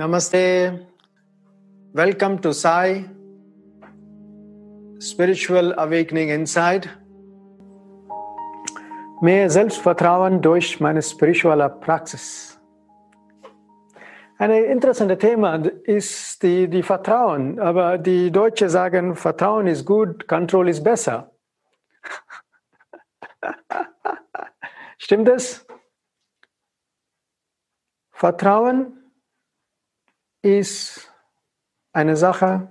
Namaste. Welcome to Sai Spiritual Awakening Inside. Mehr Selbstvertrauen durch meine spirituelle Praxis. Ein interessantes Thema ist die, die Vertrauen, aber die Deutschen sagen, Vertrauen ist gut, Kontrolle ist besser. Stimmt das? Vertrauen ist eine Sache,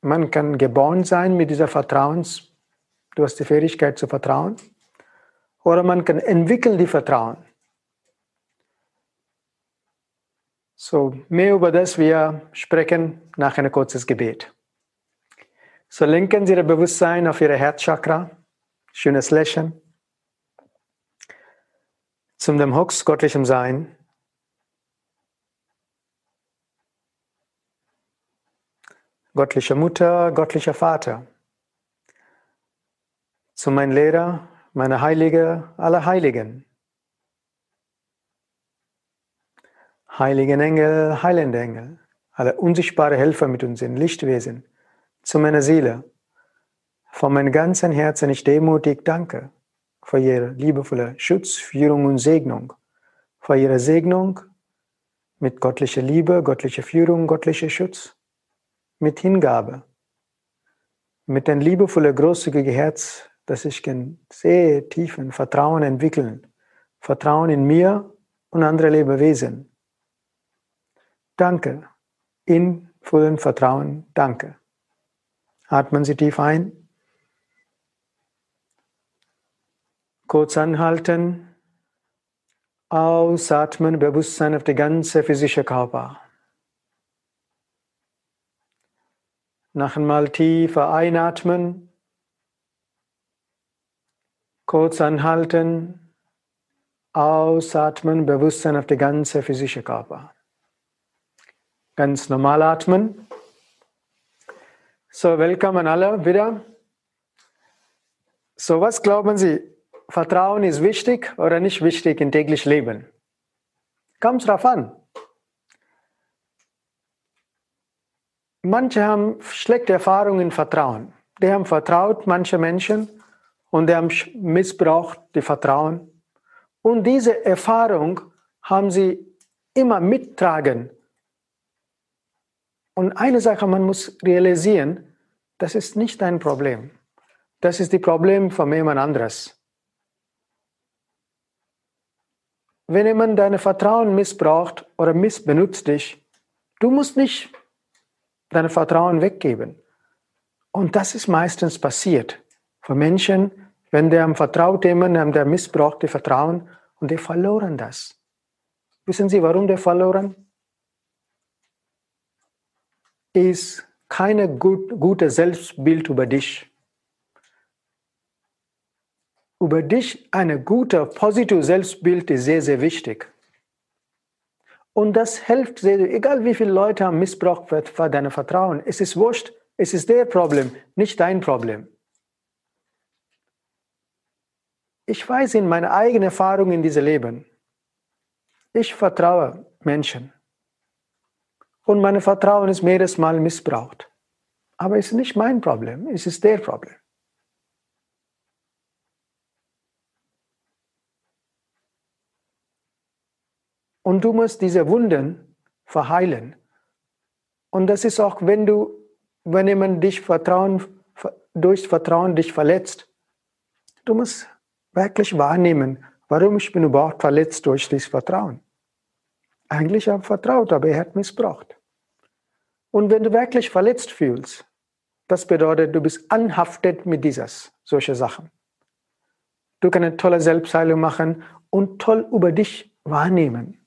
man kann geboren sein mit dieser Vertrauens, du hast die Fähigkeit zu vertrauen, oder man kann entwickeln die Vertrauen. So, mehr über das wir sprechen nach einem kurzes Gebet. So lenken Sie Ihr Bewusstsein auf Ihre Herzchakra, schönes Lächeln, zum dem höchst göttlichen Sein. Göttliche Mutter, göttlicher Vater. Zu meinem Lehrer, meiner Heilige, aller Heiligen. Heiligen Engel, heilende Engel, alle unsichtbare Helfer mit uns sind, Lichtwesen, zu meiner Seele. Von meinem ganzen Herzen ich demutig danke für Ihre liebevolle Schutz, Führung und Segnung, für Ihre Segnung mit göttlicher Liebe, göttlicher Führung, göttlicher Schutz mit Hingabe, mit ein liebevoller, großzügiger Herz, dass ich kann sehr tiefen Vertrauen entwickeln. Vertrauen in mir und andere Lebewesen. Danke. In vollen Vertrauen. Danke. Atmen Sie tief ein. Kurz anhalten. Ausatmen, Bewusstsein auf die ganze physische Körper. Noch einmal tiefer einatmen. Kurz anhalten. Ausatmen. Bewusstsein auf die ganze physische Körper. Ganz normal atmen. So, willkommen alle wieder. So, was glauben Sie? Vertrauen ist wichtig oder nicht wichtig im täglichen Leben? Kommt drauf an. Manche haben schlechte Erfahrungen in Vertrauen. Die haben vertraut, manche Menschen, und die haben missbraucht die Vertrauen. Und diese Erfahrung haben sie immer mittragen. Und eine Sache, man muss realisieren, das ist nicht dein Problem. Das ist das Problem von jemand anderes. Wenn jemand dein Vertrauen missbraucht oder missbenutzt dich, du musst nicht dein Vertrauen weggeben. Und das ist meistens passiert. Von Menschen, wenn der vertraut jemandem, der missbraucht die Vertrauen und die verloren das. Wissen Sie, warum der verloren? Ist keine gut, gute Selbstbild über dich. Über dich eine gute, positive Selbstbild ist sehr, sehr wichtig. Und das hilft sehr, egal wie viele Leute haben Missbrauch für dein Vertrauen. Es ist wurscht, es ist der Problem, nicht dein Problem. Ich weiß in meiner eigenen Erfahrung in diesem Leben, ich vertraue Menschen. Und mein Vertrauen ist Mal missbraucht. Aber es ist nicht mein Problem, es ist der Problem. Und du musst diese Wunden verheilen. Und das ist auch, wenn du, wenn jemand dich Vertrauen, durch Vertrauen dich verletzt, du musst wirklich wahrnehmen, warum ich bin überhaupt verletzt durch dieses Vertrauen. Eigentlich habe ich vertraut, aber er hat missbraucht. Und wenn du wirklich verletzt fühlst, das bedeutet, du bist anhaftet mit dieses, solche Sachen. Du kannst eine tolle Selbstheilung machen und toll über dich wahrnehmen.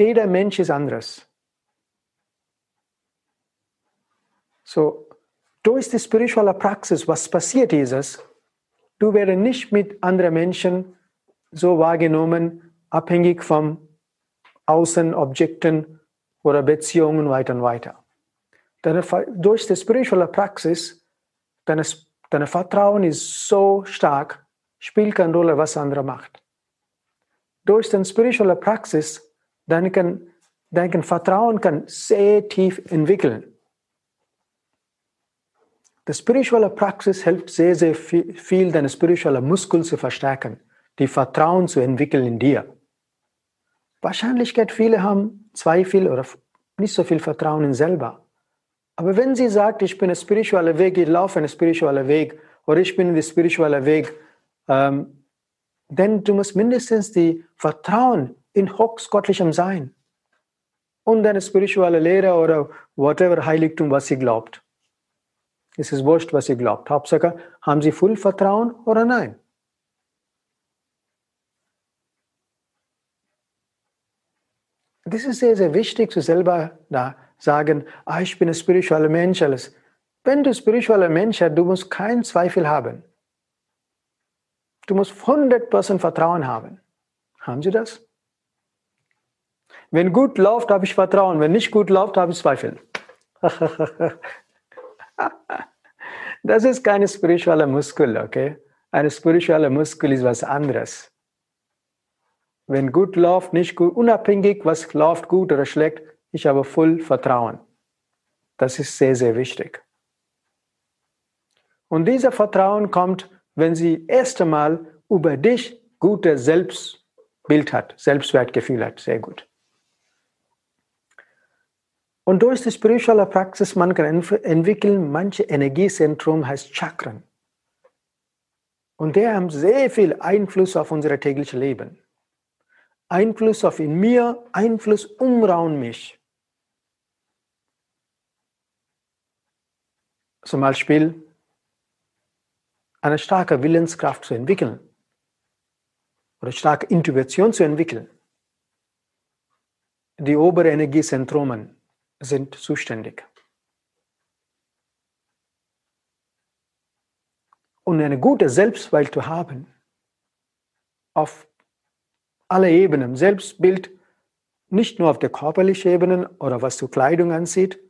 Jeder Mensch ist anders. So, durch die spirituelle Praxis, was passiert ist du wirst nicht mit anderen Menschen so wahrgenommen, abhängig von Außenobjekten oder Beziehungen weiter und weiter. Deine, durch die spirituelle Praxis, dein deine Vertrauen ist so stark, spielt keine Rolle, was andere macht. Durch die spirituelle Praxis dann kann dein Vertrauen kann sehr tief entwickeln. Die spirituelle Praxis hilft sehr, sehr viel, deine spirituelle Muskeln zu verstärken, die Vertrauen zu entwickeln in dir. Wahrscheinlichkeit, viele haben Zweifel oder nicht so viel Vertrauen in selber. Aber wenn sie sagt, ich bin ein spiritueller Weg, ich laufe einen spirituellen Weg oder ich bin in den spirituellen Weg, ähm, denn du musst mindestens die Vertrauen in höchstgottlichem Sein und deine spirituelle Lehre oder whatever Heiligtum, was sie glaubt. Es ist wurscht, was sie glaubt. Hauptsache, haben sie voll Vertrauen oder nein? Das ist sehr, sehr wichtig, zu selber da sagen, ah, ich bin ein spiritueller Mensch, alles. Wenn du spiritueller Mensch bist, du musst keinen Zweifel haben. Du musst 100% Vertrauen haben. Haben Sie das? Wenn gut läuft, habe ich Vertrauen. Wenn nicht gut läuft, habe ich Zweifel. das ist keine spirituelle Muskel, okay? Eine spirituelle Muskel ist was anderes. Wenn gut läuft, nicht gut, unabhängig, was läuft gut oder schlecht, ich habe voll Vertrauen. Das ist sehr, sehr wichtig. Und dieser Vertrauen kommt, wenn sie erst einmal über dich gutes Selbstbild hat, Selbstwertgefühl hat. Sehr gut. Und durch die spirituelle Praxis, man kann entwickeln, manche Energiezentrum heißt Chakren. Und die haben sehr viel Einfluss auf unser tägliches Leben. Einfluss auf in mir, Einfluss umraum mich. Zum Beispiel eine starke Willenskraft zu entwickeln oder starke Intuition zu entwickeln. Die oberen Energiezentrumen sind zuständig. Und eine gute Selbstwelt zu haben, auf alle Ebenen, Selbstbild, nicht nur auf der körperlichen Ebene oder was die Kleidung ansieht,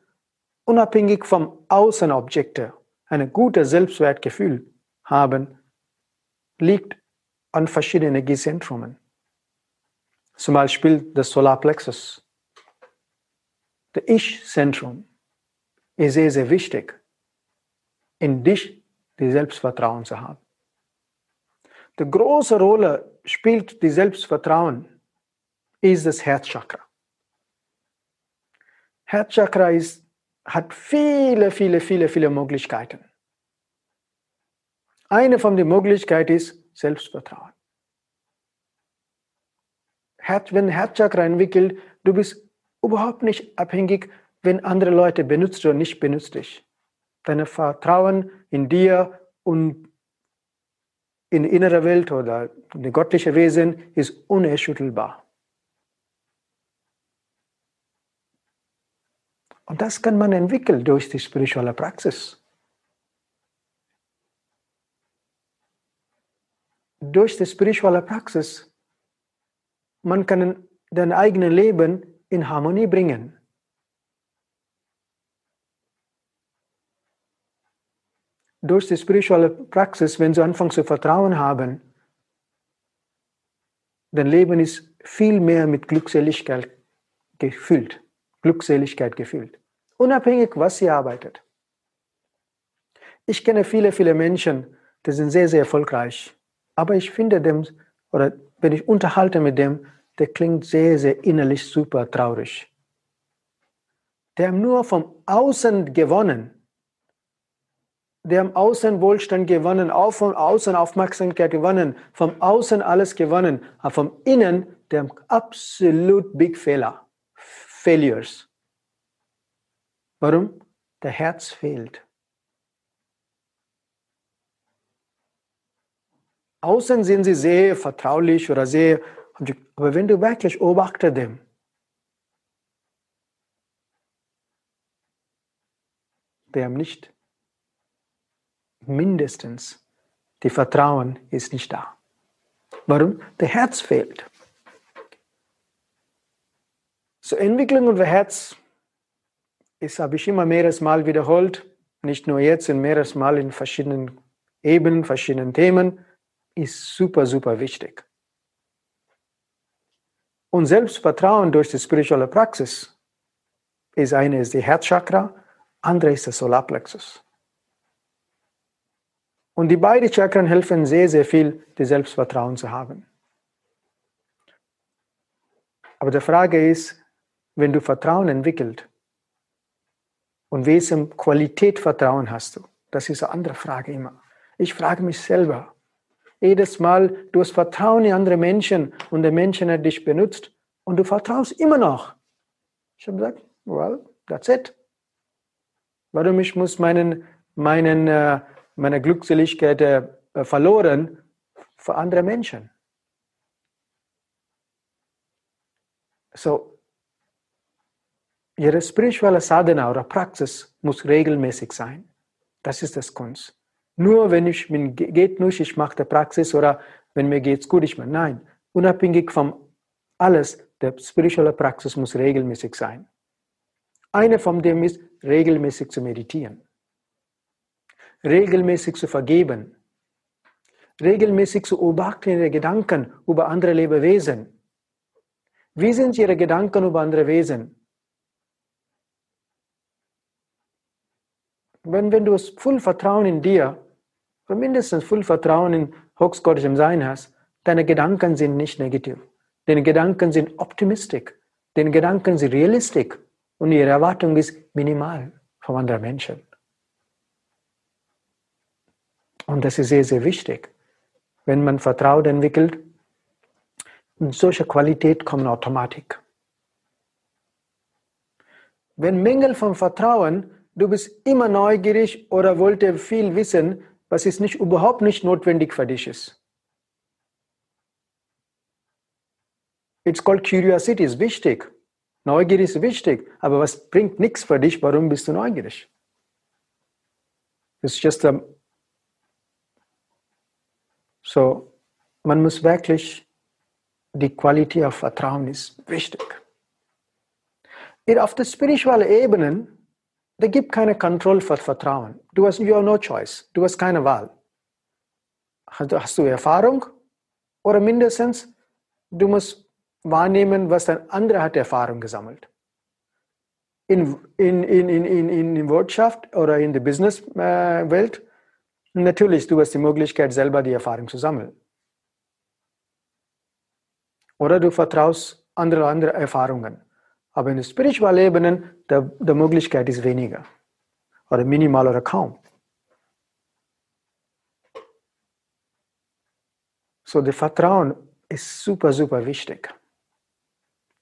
unabhängig vom Außenobjekte, ein gutes Selbstwertgefühl haben, liegt an verschiedenen Energiezentren. Zum Beispiel das Solarplexus, das Ich-Zentrum ist sehr, sehr wichtig, in dich die Selbstvertrauen zu haben. Die große Rolle spielt die Selbstvertrauen, ist das Herzchakra. Herzchakra ist, hat viele, viele, viele, viele Möglichkeiten. Eine von den Möglichkeiten ist Selbstvertrauen. Wenn Herzchakra entwickelt, du bist überhaupt nicht abhängig, wenn andere Leute benutzt oder nicht benutzt dich. Dein Vertrauen in dir und in die innere Welt oder in die göttliche Wesen ist unerschüttelbar. Und das kann man entwickeln durch die spirituelle Praxis. Durch die spirituelle Praxis, man kann dein eigenes Leben in Harmonie bringen. Durch die spirituelle Praxis, wenn sie anfangen zu vertrauen haben, dein Leben ist viel mehr mit Glückseligkeit gefüllt. Glückseligkeit gefüllt. Unabhängig, was sie arbeitet. Ich kenne viele, viele Menschen, die sind sehr, sehr erfolgreich. Aber ich finde dem, oder wenn ich unterhalte mit dem, der klingt sehr, sehr innerlich super traurig. Der haben nur vom Außen gewonnen. Der haben Außen Wohlstand gewonnen, auch vom Außen Aufmerksamkeit gewonnen, vom Außen alles gewonnen, aber vom Innen, der haben absolut Big Fehler. Failures. Warum? Der Herz fehlt. Außen sind sie sehr vertraulich oder sehr aber wenn du wirklich beobachte dem, der nicht mindestens die Vertrauen ist nicht da. Warum? Der Herz fehlt. So Entwicklung und Herz ist, habe ich immer mehres Mal wiederholt, nicht nur jetzt, in mehres Mal in verschiedenen Ebenen, verschiedenen Themen, ist super, super wichtig. Und Selbstvertrauen durch die spirituelle Praxis ist eine ist die Herzchakra, andere ist der Solarplexus. Und die beiden Chakren helfen sehr, sehr viel, die Selbstvertrauen zu haben. Aber die Frage ist, wenn du Vertrauen entwickelt und welche Qualität Vertrauen hast du? Das ist eine andere Frage immer. Ich frage mich selber. Jedes Mal, du hast Vertrauen in andere Menschen und der Mensch hat dich benutzt und du vertraust immer noch. Ich habe gesagt, well, that's it. Warum ich muss meinen, meinen, äh, meine Glückseligkeit äh, verloren für andere Menschen? So, ihre spirituelle Sadhana oder Praxis muss regelmäßig sein. Das ist das Kunst. Nur wenn ich bin, geht nicht, ich mache die Praxis oder wenn mir geht's gut, ich mache. Nein, unabhängig von alles, der spirituelle Praxis muss regelmäßig sein. Eine von dem ist, regelmäßig zu meditieren, regelmäßig zu vergeben, regelmäßig zu beobachten ihre Gedanken über andere Lebewesen. Wie sind ihre Gedanken über andere Wesen? Wenn, wenn du voll Vertrauen in dir, mindestens voll Vertrauen in höchstgottigem Sein hast, deine Gedanken sind nicht negativ. Deine Gedanken sind optimistisch. Deine Gedanken sind realistisch. Und ihre Erwartung ist minimal von anderen Menschen. Und das ist sehr, sehr wichtig. Wenn man Vertrauen entwickelt, solche Qualität kommt automatisch. Wenn Mängel von Vertrauen du bist immer neugierig oder wollte viel wissen, was ist nicht, überhaupt nicht notwendig für dich ist. It's called curiosity, ist wichtig. Neugier ist wichtig, aber was bringt nichts für dich? Warum bist du neugierig? It's just a so, man muss wirklich die Qualität auf Vertrauen ist wichtig. Auf der spirituellen Ebene da gibt keine Kontrolle für Vertrauen. Du hast you have no choice. Du hast keine Wahl. Hast du Erfahrung? Oder mindestens, du musst wahrnehmen, was ein anderer hat Erfahrung gesammelt. In, in, in, in, in, in Wirtschaft oder in der Businesswelt, natürlich, du hast die Möglichkeit, selber die Erfahrung zu sammeln. Oder du vertraust andere, andere Erfahrungen. Aber in der spirituellen Ebene, der, der Möglichkeit ist weniger. Oder minimal oder kaum. So, das Vertrauen ist super, super wichtig.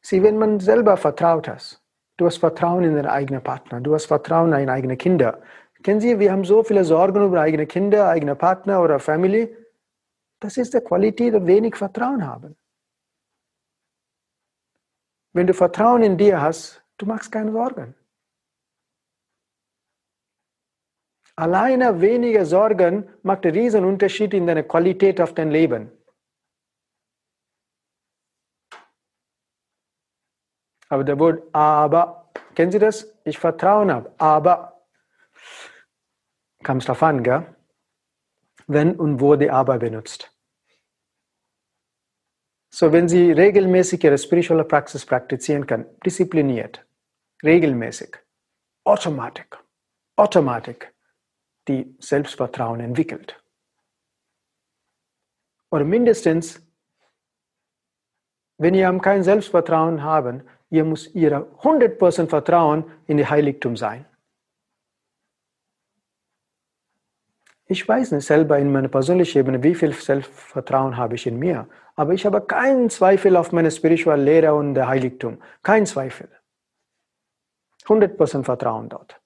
Sieh, wenn man selber vertraut hat, du hast Vertrauen in deinen eigenen Partner, du hast Vertrauen in eigene Kinder. Kennen Sie, wir haben so viele Sorgen über eigene Kinder, eigene Partner oder Family. Das ist die Qualität, wenig Vertrauen haben. Wenn du Vertrauen in dir hast, du machst keine Sorgen. Alleine weniger Sorgen macht einen riesen Unterschied in deiner Qualität auf dein Leben. Aber der Wort aber, kennen Sie das? Ich vertraue ab, aber kam es darauf an, gell? wenn und wo die aber benutzt. So, wenn Sie regelmäßig Ihre spirituelle Praxis praktizieren können, diszipliniert, regelmäßig, automatisch, automatisch die Selbstvertrauen entwickelt. Oder mindestens, wenn ihr kein Selbstvertrauen haben, ihr muss ihre 100% Vertrauen in die Heiligtum sein. Ich weiß nicht selber in meiner persönlichen Ebene, wie viel Selbstvertrauen habe ich in mir. Aber ich habe keinen Zweifel auf meine spirituelle Lehre und der Heiligtum. Kein Zweifel. 100% Vertrauen dort.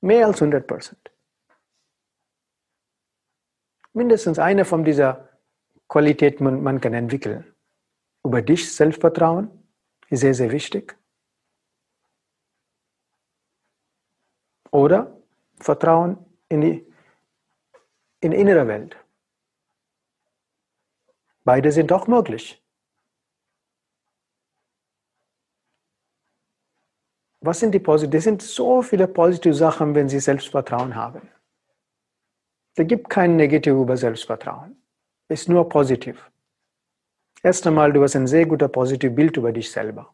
Mehr als 100%. Mindestens eine von dieser Qualität man, man kann entwickeln. Über dich Selbstvertrauen ist sehr, sehr wichtig. Oder Vertrauen in die in innerer Welt. Beide sind auch möglich. Was sind die positiven? Es sind so viele positive Sachen, wenn Sie Selbstvertrauen haben. Es gibt kein Negativ über Selbstvertrauen. Es ist nur positiv. Erst einmal, du hast ein sehr guter positives Bild über dich selber.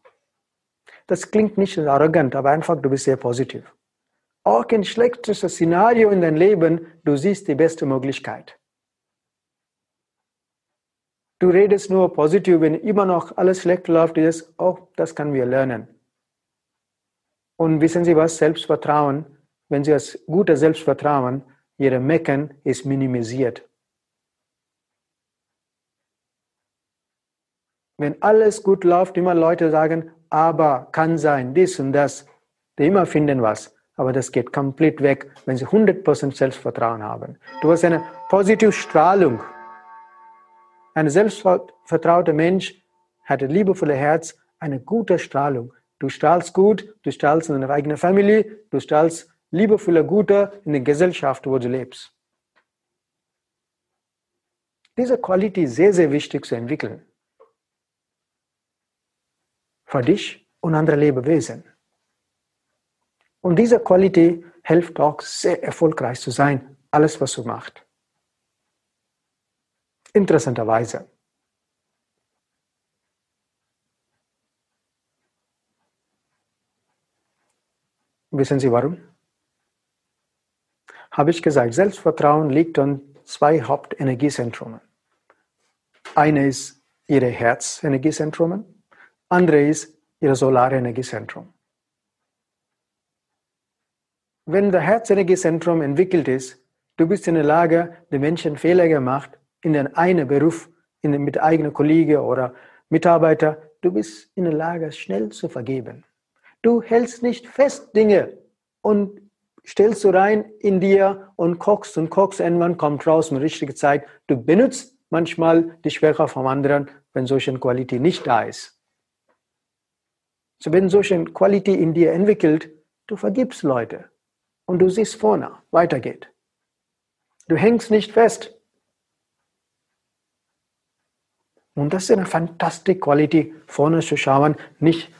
Das klingt nicht arrogant, aber einfach, du bist sehr positiv. Auch in schlechtestem Szenario in deinem Leben, du siehst die beste Möglichkeit. Du redest nur positiv, wenn immer noch alles schlecht läuft, ist, oh, das können wir lernen. Und wissen Sie was? Selbstvertrauen, wenn Sie das gute Selbstvertrauen, Ihre Mecken ist minimisiert. Wenn alles gut läuft, immer Leute sagen, aber kann sein, dies und das, die immer finden was. Aber das geht komplett weg, wenn sie 100% Selbstvertrauen haben. Du hast eine positive Strahlung. Ein selbstvertrauter Mensch hat ein liebevolles Herz, eine gute Strahlung. Du strahlst gut, du strahlst in deiner eigenen Familie, du strahlst liebevolle Gute in der Gesellschaft, wo du lebst. Diese Qualität ist sehr, sehr wichtig zu entwickeln für dich und andere Lebewesen. Und diese Qualität hilft auch sehr erfolgreich zu sein, alles was du machst. Interessanterweise. Wissen Sie warum? Habe ich gesagt, Selbstvertrauen liegt an zwei Hauptenergiezentren. Eine ist Ihre Herzenergiezentren andere ist Ihr Solarenergiezentrum. Wenn das Herzenergiezentrum entwickelt ist, du bist in der Lage, den Menschen Fehler gemacht in den einen Beruf, in den, mit eigenen Kollegen oder Mitarbeiter, du bist in der Lage, schnell zu vergeben. Du hältst nicht fest Dinge und stellst du rein in dir und kochst und kochst, irgendwann kommt raus mit richtiger Zeit. Du benutzt manchmal die Schwäche vom anderen, wenn solche Qualität nicht da ist. So wenn solche Qualität in dir entwickelt, du vergibst Leute und du siehst vorne, weitergeht. Du hängst nicht fest. Und das ist eine fantastische Qualität, vorne zu schauen, nicht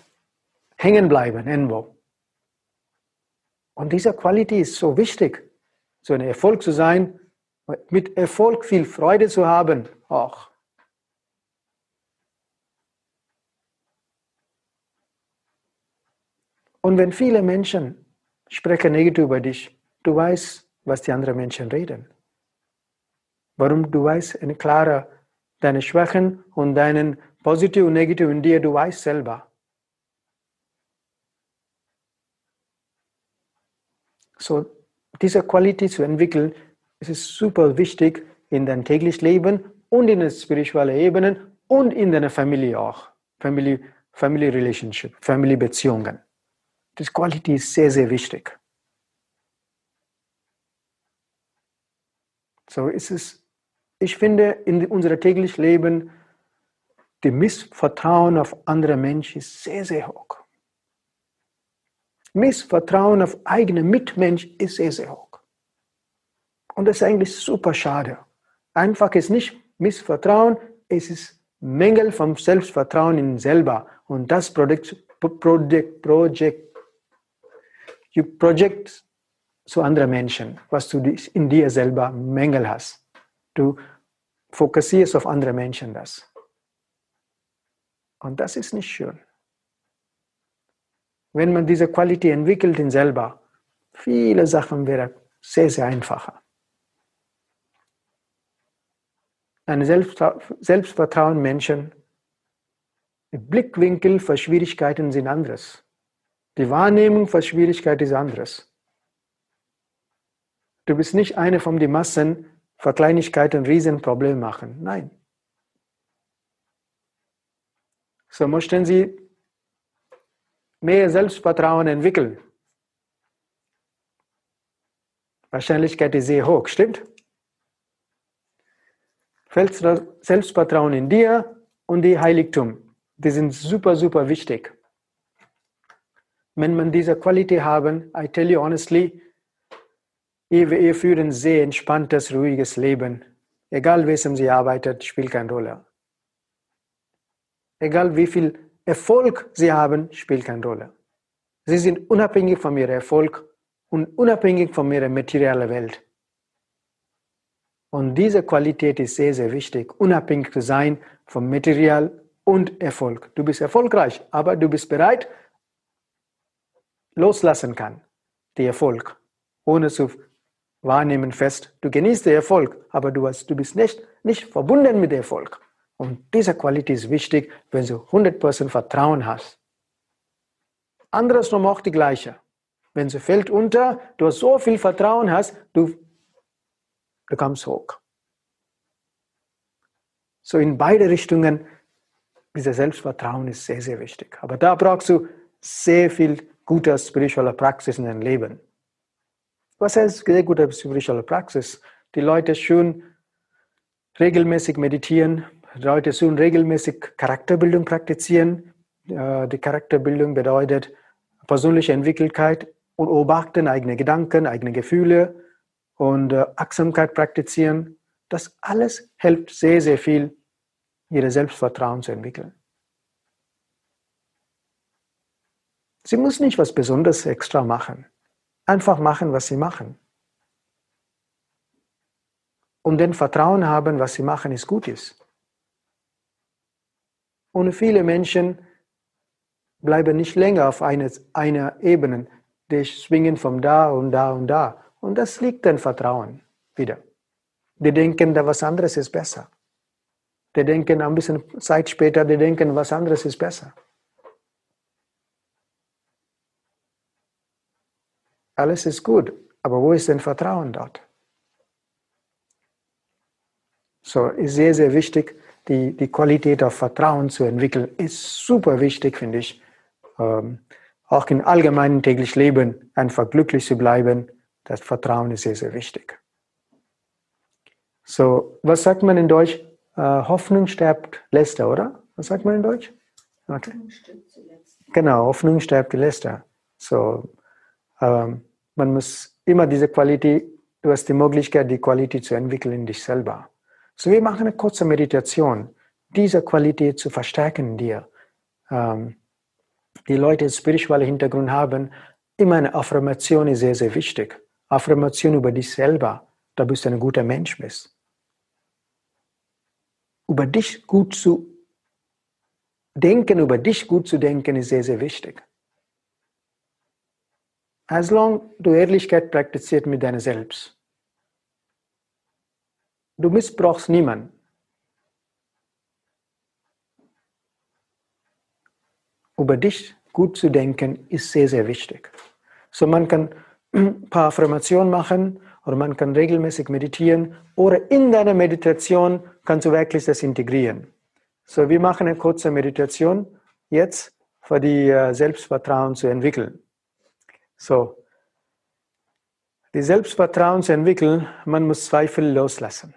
hängen bleiben irgendwo. Und diese Qualität ist so wichtig, so ein Erfolg zu sein, mit Erfolg viel Freude zu haben, auch. Und wenn viele Menschen sprechen negativ über dich, du weißt, was die anderen Menschen reden. Warum du weißt eine klare deine Schwächen und deinen positiv und negativ in dir, du weißt selber. So, diese Qualität zu entwickeln, ist super wichtig in deinem täglichen Leben und in der spirituellen Ebene und in deiner Familie auch. Family, Family Relationship, Family Beziehungen. Das Quality ist sehr, sehr wichtig. So ist es, ich finde, in unserem täglichen Leben, die Missvertrauen auf andere Menschen ist sehr, sehr hoch. Missvertrauen auf eigene Mitmensch ist sehr, sehr hoch. Und das ist eigentlich super schade. Einfach ist nicht Missvertrauen, es ist Mängel vom Selbstvertrauen in selber. Und das Projekt, Projekt, Projekt you project zu anderen Menschen, was du in dir selber Mängel hast. Du fokussierst auf andere Menschen das. Und das ist nicht schön. Wenn man diese Qualität entwickelt in selber, viele Sachen wären sehr, sehr einfacher. Ein Selbstvertrauen Menschen, Blickwinkel für Schwierigkeiten sind anderes. Die Wahrnehmung von Schwierigkeit ist anderes. Du bist nicht eine von den Massen, für Kleinigkeiten ein Riesenproblem machen. Nein. So möchten Sie mehr Selbstvertrauen entwickeln. Wahrscheinlichkeit ist sehr hoch, stimmt? Selbstvertrauen in dir und die Heiligtum, die sind super, super wichtig. Wenn man diese Qualität haben, I tell you honestly, ihr, führt ein sehr entspanntes, ruhiges Leben. Egal, wesem sie arbeitet, spielt keine Rolle. Egal, wie viel Erfolg sie haben, spielt keine Rolle. Sie sind unabhängig von ihrem Erfolg und unabhängig von ihrer materiellen Welt. Und diese Qualität ist sehr, sehr wichtig, unabhängig zu sein vom Material und Erfolg. Du bist erfolgreich, aber du bist bereit, loslassen kann, den Erfolg, ohne zu wahrnehmen fest. Du genießt den Erfolg, aber du, hast, du bist nicht, nicht verbunden mit dem Erfolg. Und diese Qualität ist wichtig, wenn du 100% Vertrauen hast. Andersrum auch die gleiche. Wenn sie fällt unter, du hast so viel Vertrauen hast, du, du kommst hoch. So in beide Richtungen, dieses Selbstvertrauen ist sehr, sehr wichtig. Aber da brauchst du sehr viel guter spiritueller Praxis in deinem Leben. Was heißt sehr gute spirituelle Praxis? Die Leute schön regelmäßig meditieren, die Leute schön regelmäßig Charakterbildung praktizieren. Die Charakterbildung bedeutet persönliche Entwickelkeit und beobachten eigene Gedanken, eigene Gefühle und äh, Achtsamkeit praktizieren. Das alles hilft sehr, sehr viel, ihr Selbstvertrauen zu entwickeln. Sie muss nicht was Besonderes extra machen. Einfach machen, was sie machen. Und den Vertrauen haben, was sie machen, ist gut ist. Und viele Menschen bleiben nicht länger auf eine, einer Ebene. Die schwingen von da und da und da. Und das liegt im Vertrauen wieder. Die denken, da was anderes ist besser. Die denken ein bisschen Zeit später, die denken, was anderes ist besser. Alles ist gut, aber wo ist denn Vertrauen dort? So ist sehr, sehr wichtig, die, die Qualität auf Vertrauen zu entwickeln, ist super wichtig, finde ich. Ähm, auch im allgemeinen täglichen Leben einfach glücklich zu bleiben, das Vertrauen ist sehr, sehr wichtig. So, was sagt man in Deutsch? Äh, Hoffnung stirbt Läster, oder? Was sagt man in Deutsch? Okay. Genau, Hoffnung stirbt die Läster. So, man muss immer diese Qualität, du hast die Möglichkeit, die Qualität zu entwickeln in dich selber. So, wir machen eine kurze Meditation, diese Qualität zu verstärken in dir. Ähm, die Leute, die spirituelle Hintergrund haben, immer eine Affirmation ist sehr, sehr wichtig. Affirmation über dich selber, da bist du ein guter Mensch bist. Über dich gut zu denken, über dich gut zu denken, ist sehr, sehr wichtig. As long du Ehrlichkeit praktizierst mit deiner Selbst. Du missbrauchst niemanden. Über dich gut zu denken ist sehr, sehr wichtig. So man kann ein paar Affirmationen machen oder man kann regelmäßig meditieren oder in deiner Meditation kannst du wirklich das integrieren. So, wir machen eine kurze Meditation jetzt für die äh, Selbstvertrauen zu entwickeln. So, die Selbstvertrauen zu entwickeln, man muss Zweifel loslassen.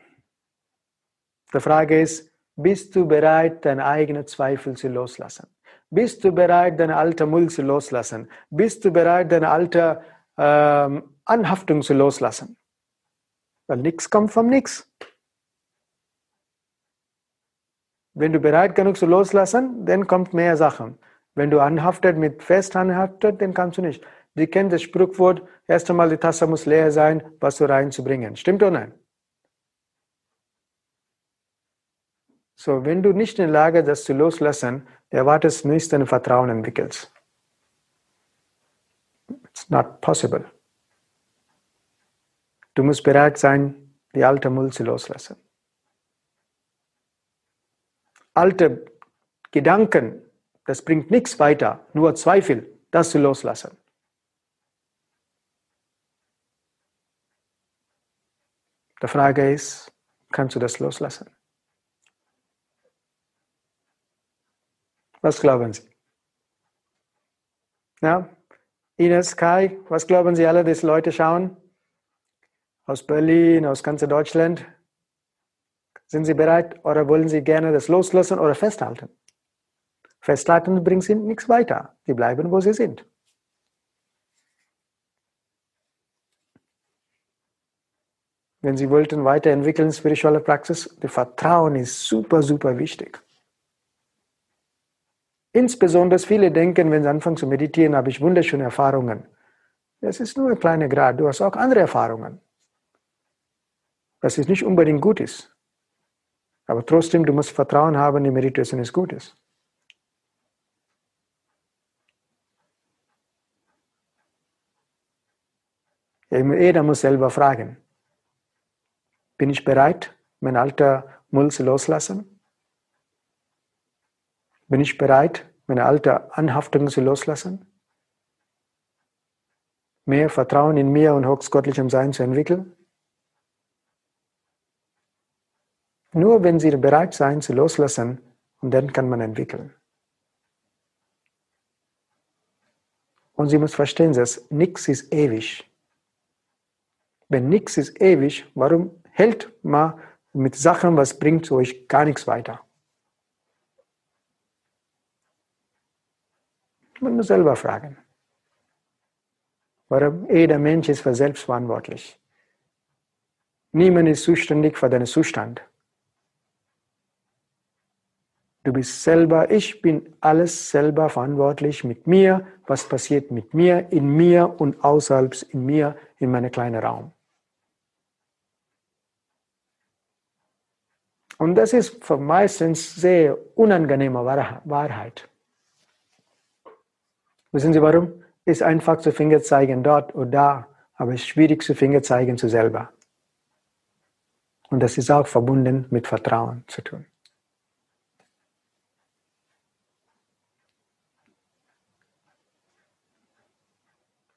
Die Frage ist, bist du bereit, deine eigenen Zweifel zu loslassen? Bist du bereit, deine alte Müll zu loslassen? Bist du bereit, deine alte ähm, Anhaftung zu loslassen? Weil nichts kommt vom Nix. Wenn du bereit genug zu loslassen, dann kommt mehr Sachen. Wenn du anhaftet mit fest anhaftet, dann kannst du nicht. Sie kennen das Spruchwort, erst einmal die Tasse muss leer sein, was du reinzubringen. Stimmt oder nein? So, wenn du nicht in der Lage bist, das zu loslassen, erwartest du nicht dein Vertrauen entwickelst. It's not possible. Du musst bereit sein, die alte Müll zu loslassen. Alte Gedanken, das bringt nichts weiter, nur Zweifel, das zu loslassen. Die Frage ist, kannst du das loslassen? Was glauben Sie? Ja? Ines, Kai, was glauben Sie alle, dass Leute schauen? Aus Berlin, aus ganz Deutschland. Sind Sie bereit oder wollen Sie gerne das loslassen oder festhalten? Festhalten bringt Sie nichts weiter. Sie bleiben, wo Sie sind. Wenn Sie wollten weiterentwickeln, spirituelle Praxis, das Vertrauen ist super, super wichtig. Insbesondere viele denken, wenn sie anfangen zu meditieren, habe ich wunderschöne Erfahrungen. Das ist nur ein kleiner Grad. Du hast auch andere Erfahrungen. dass es nicht unbedingt gut ist. Aber trotzdem, du musst Vertrauen haben, die Meditation ist gut ist. Jeder muss selber fragen. Bin ich bereit, mein alter Mulz loslassen? Bin ich bereit, meine alte Anhaftung zu loslassen? Mehr Vertrauen in mir und höchstgöttlichem Sein zu entwickeln? Nur wenn sie bereit sein zu loslassen, und dann kann man entwickeln. Und sie muss verstehen, dass nichts ist ewig. Wenn nichts ist ewig, warum hält man mit Sachen, was bringt euch gar nichts weiter? Man muss selber fragen. Warum jeder Mensch ist für selbst verantwortlich. Niemand ist zuständig für deinen Zustand. Du bist selber, ich bin alles selber verantwortlich mit mir, was passiert mit mir, in mir und außerhalb in mir, in meinem kleinen Raum. Und das ist für meistens sehr unangenehme Wahrheit. Wissen Sie warum? Ist einfach zu Finger zeigen dort oder da, aber schwierig zu Finger zeigen zu selber. Und das ist auch verbunden mit Vertrauen zu tun.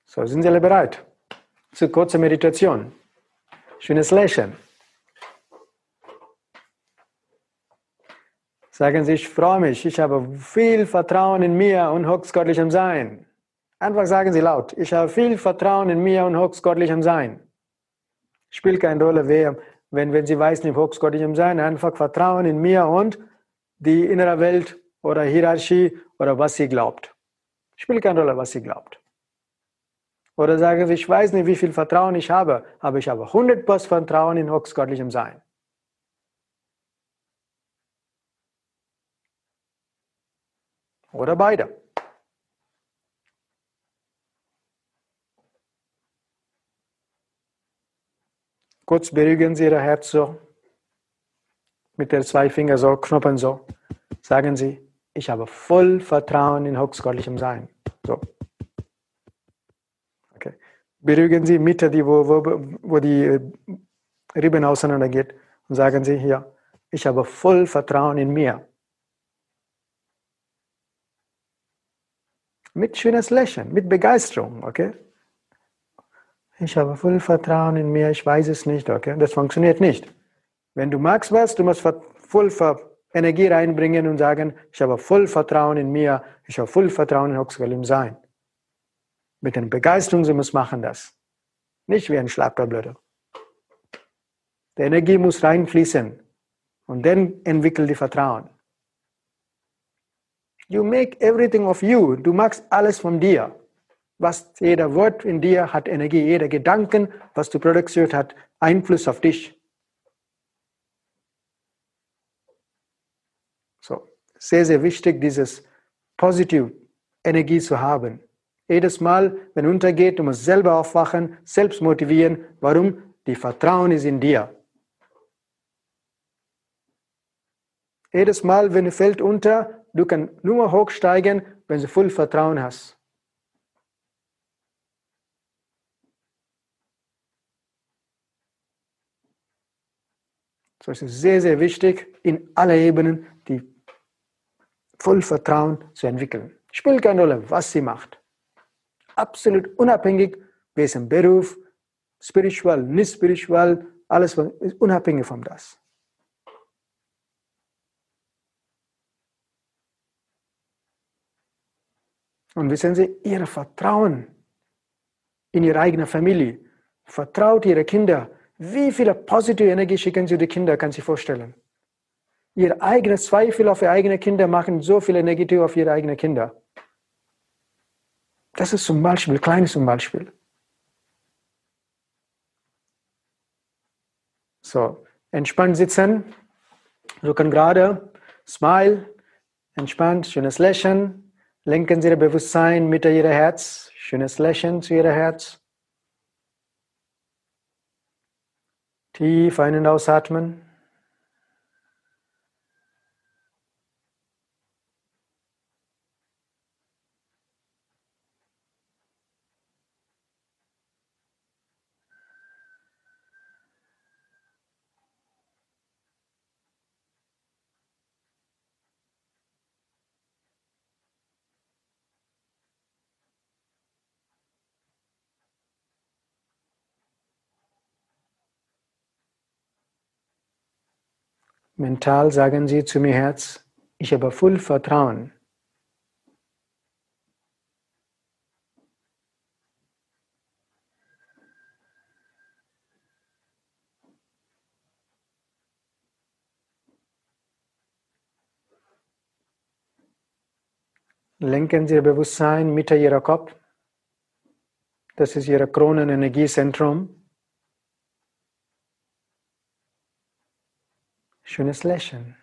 So, sind Sie alle bereit? Zu kurzer Meditation. Schönes Lächeln. Sagen Sie, ich freue mich, ich habe viel Vertrauen in mir und höchstgöttlichem Sein. Einfach sagen Sie laut, ich habe viel Vertrauen in mir und höchstgöttlichem Sein. Spielt keine Rolle, wer, wenn, wenn Sie weiß nicht höchstgöttlichem Sein, einfach Vertrauen in mir und die innere Welt oder Hierarchie oder was sie glaubt. Spielt keine Rolle, was sie glaubt. Oder sagen Sie, ich weiß nicht, wie viel Vertrauen ich habe, aber ich habe 100% Vertrauen in höchstgöttlichem Sein. Oder beide. Kurz beruhigen Sie Ihr Herz so. Mit den zwei Fingern so, Knoppen so. Sagen Sie, ich habe voll Vertrauen in höchstgöttlichem Sein. So. Okay. Beruhigen Sie Mitte, die, wo, wo, wo die äh, Rippen auseinandergeht. Und sagen Sie hier, ich habe voll Vertrauen in mir. Mit schönes Lächeln, mit Begeisterung, okay? Ich habe voll Vertrauen in mir, ich weiß es nicht, okay? Das funktioniert nicht. Wenn du magst was, du musst voll Energie reinbringen und sagen, ich habe voll Vertrauen in mir, ich habe voll Vertrauen in Hoxgelim Sein. Mit der Begeisterung, sie muss machen das. Nicht wie ein Schlaftablette. Die Energie muss reinfließen und dann entwickelt die Vertrauen. You make everything of you. Du machst alles von dir. Was jeder Wort in dir hat Energie, jeder Gedanken, was du produziert hat, Einfluss auf dich. So, sehr, sehr wichtig, dieses positive Energie zu haben. Jedes Mal, wenn untergeht, du musst selber aufwachen, selbst motivieren. Warum? Die Vertrauen ist in dir. Jedes Mal, wenn du fällt unter, du kannst nur hochsteigen, wenn du voll Vertrauen hast. So ist es sehr, sehr wichtig, in aller Ebenen die voll Vertrauen zu entwickeln. Spielt keine Rolle, was sie macht. Absolut unabhängig, welchen Beruf, spiritual, nicht spiritual, alles ist unabhängig von das. Und wissen Sie, ihr Vertrauen in ihre eigene Familie, vertraut ihre Kinder. Wie viele positive Energie schicken Sie die Kinder, kann Sie vorstellen. Ihre eigenen Zweifel auf ihre eigenen Kinder machen so viel Energie auf ihre eigenen Kinder. Das ist zum Beispiel, kleines zum Beispiel. So, entspannt sitzen, Rücken gerade, Smile, entspannt, schönes Lächeln, Lenken Sie Ihr Bewusstsein mit Ihrem Herz. Schönes Lächeln zu Ihrem Herz. Tief ein- und ausatmen. Mental sagen Sie zu mir Herz, ich habe voll Vertrauen. Lenken Sie Ihr Bewusstsein Mitte Ihrer Kopf. Das ist Ihr Kronenenergiezentrum. Schönes Lächeln.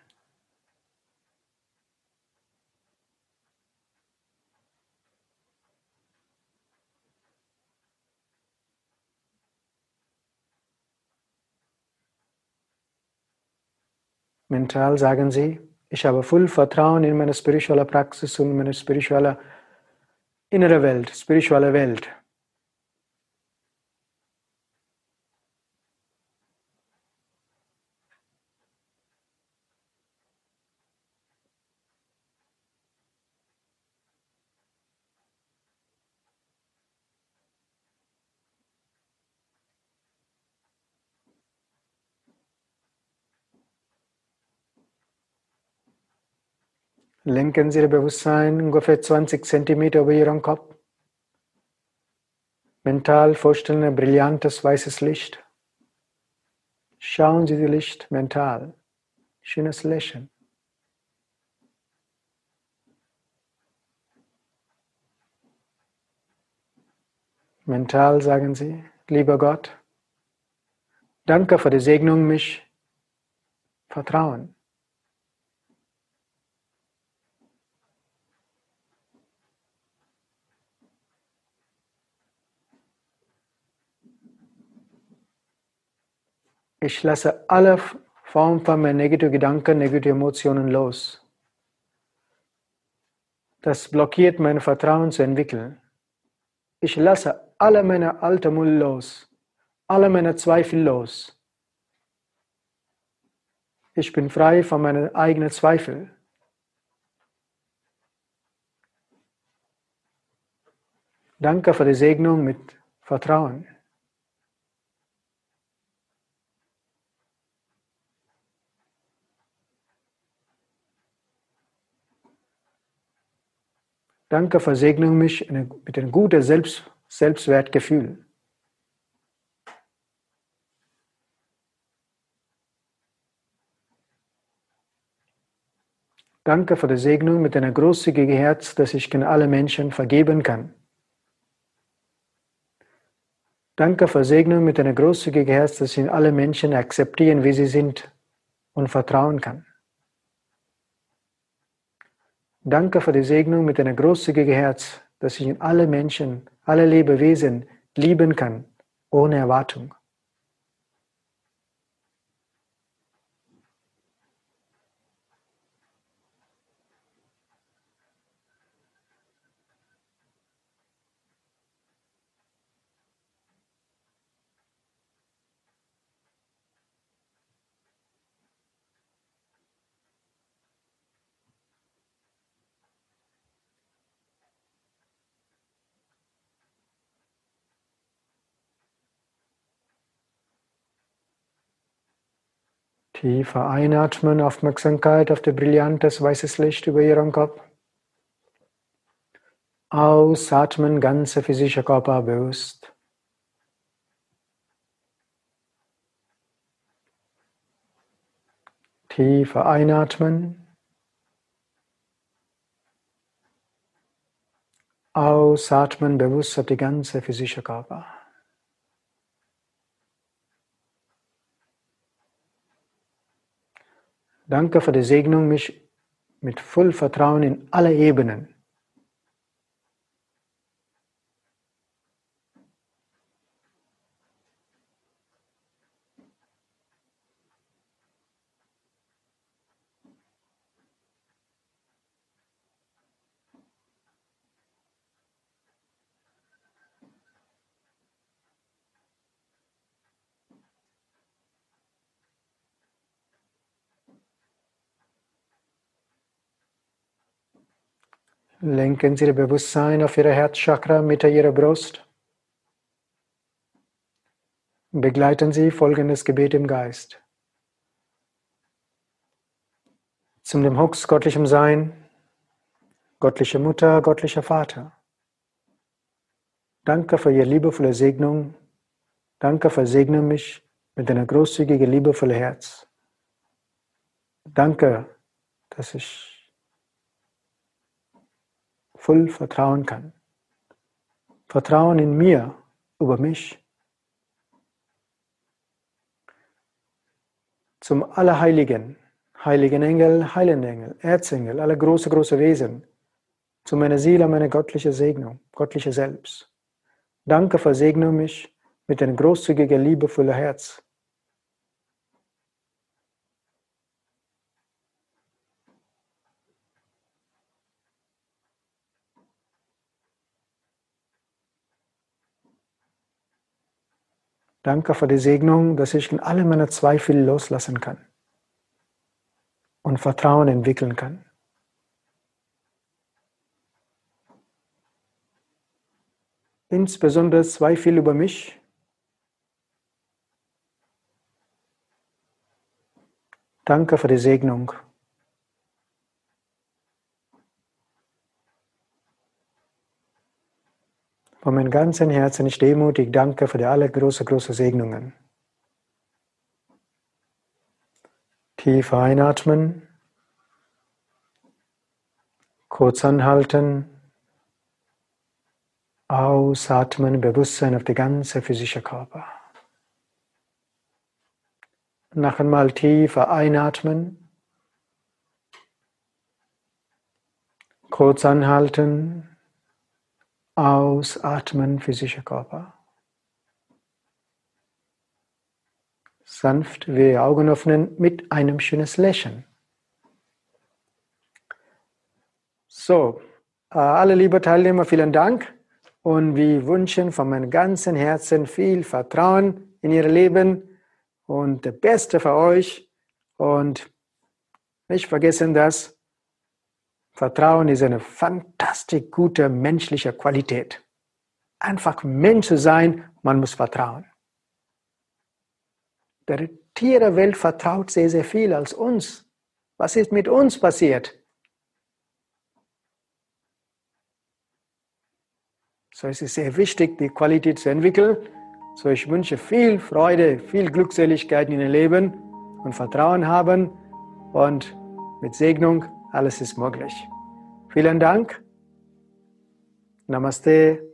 Mental sagen Sie, ich habe voll Vertrauen in meine spirituelle Praxis und meine spirituelle innere Welt, spirituelle Welt. Lenken Sie Ihr Bewusstsein ungefähr 20 cm über Ihren Kopf. Mental vorstellen ein brillantes weißes Licht. Schauen Sie das Licht mental. Schönes Lächeln. Mental sagen Sie, lieber Gott, danke für die Segnung, mich vertrauen. Ich lasse alle Formen von meinen negativen Gedanken, negativen Emotionen los. Das blockiert mein Vertrauen zu entwickeln. Ich lasse alle meine alten Müll los, alle meine Zweifel los. Ich bin frei von meinen eigenen Zweifeln. Danke für die Segnung mit Vertrauen. Danke, versegne mich mit einem guten Selbst, Selbstwertgefühl. Danke für die Segnung mit einem großzügigen Herz, dass ich alle Menschen vergeben kann. Danke für Segnung mit einem großzügigen Herz, dass ich alle Menschen akzeptieren, wie sie sind und vertrauen kann. Danke für die Segnung mit einem großzügigen Herz, dass ich alle Menschen, alle Lebewesen lieben kann, ohne Erwartung. Tiefer einatmen, Aufmerksamkeit auf das brillantes weißes Licht über Ihren Kopf. Ausatmen, ganze physische Körper bewusst. Tiefer einatmen. Ausatmen, bewusst auf die ganze physische Körper. Danke für die Segnung, mich mit voll Vertrauen in alle Ebenen. Lenken Sie Ihr Bewusstsein auf Ihre Herzchakra, Mitte Ihrer Brust. Begleiten Sie folgendes Gebet im Geist. Zum dem Hux göttlichem Sein, göttliche Mutter, göttlicher Vater. Danke für Ihre liebevolle Segnung. Danke, versegne mich mit deiner großzügigen, liebevollen Herz. Danke, dass ich voll vertrauen kann. Vertrauen in mir, über mich. Zum Allerheiligen, heiligen Engel, heilenden Engel, Erzengel, alle große, große Wesen, zu meiner Seele, meine göttliche Segnung, göttliche Selbst. Danke, versegne mich mit einem großzügigen, liebevollen Herz. Danke für die Segnung, dass ich in alle meine Zweifel loslassen kann und Vertrauen entwickeln kann. Insbesondere Zweifel über mich. Danke für die Segnung. Von meinem ganzen Herzen ich demutig danke für die alle große, große Segnungen. Tief einatmen, kurz anhalten, ausatmen, Bewusstsein auf die ganze physische Körper. Noch einmal tiefer einatmen, kurz anhalten, Ausatmen, physischer Körper. Sanft die Augen öffnen mit einem schönen Lächeln. So, äh, alle liebe Teilnehmer, vielen Dank und wir wünschen von meinem ganzen Herzen viel Vertrauen in Ihr Leben und das Beste für euch und nicht vergessen, dass Vertrauen ist eine fantastisch gute menschliche Qualität. Einfach Mensch zu sein, man muss vertrauen. Der Tierwelt vertraut sehr, sehr viel als uns. Was ist mit uns passiert? So es ist sehr wichtig, die Qualität zu entwickeln. So ich wünsche viel Freude, viel Glückseligkeit in Ihrem Leben und Vertrauen haben und mit Segnung alles ist möglich. Vielen Dank. Namaste.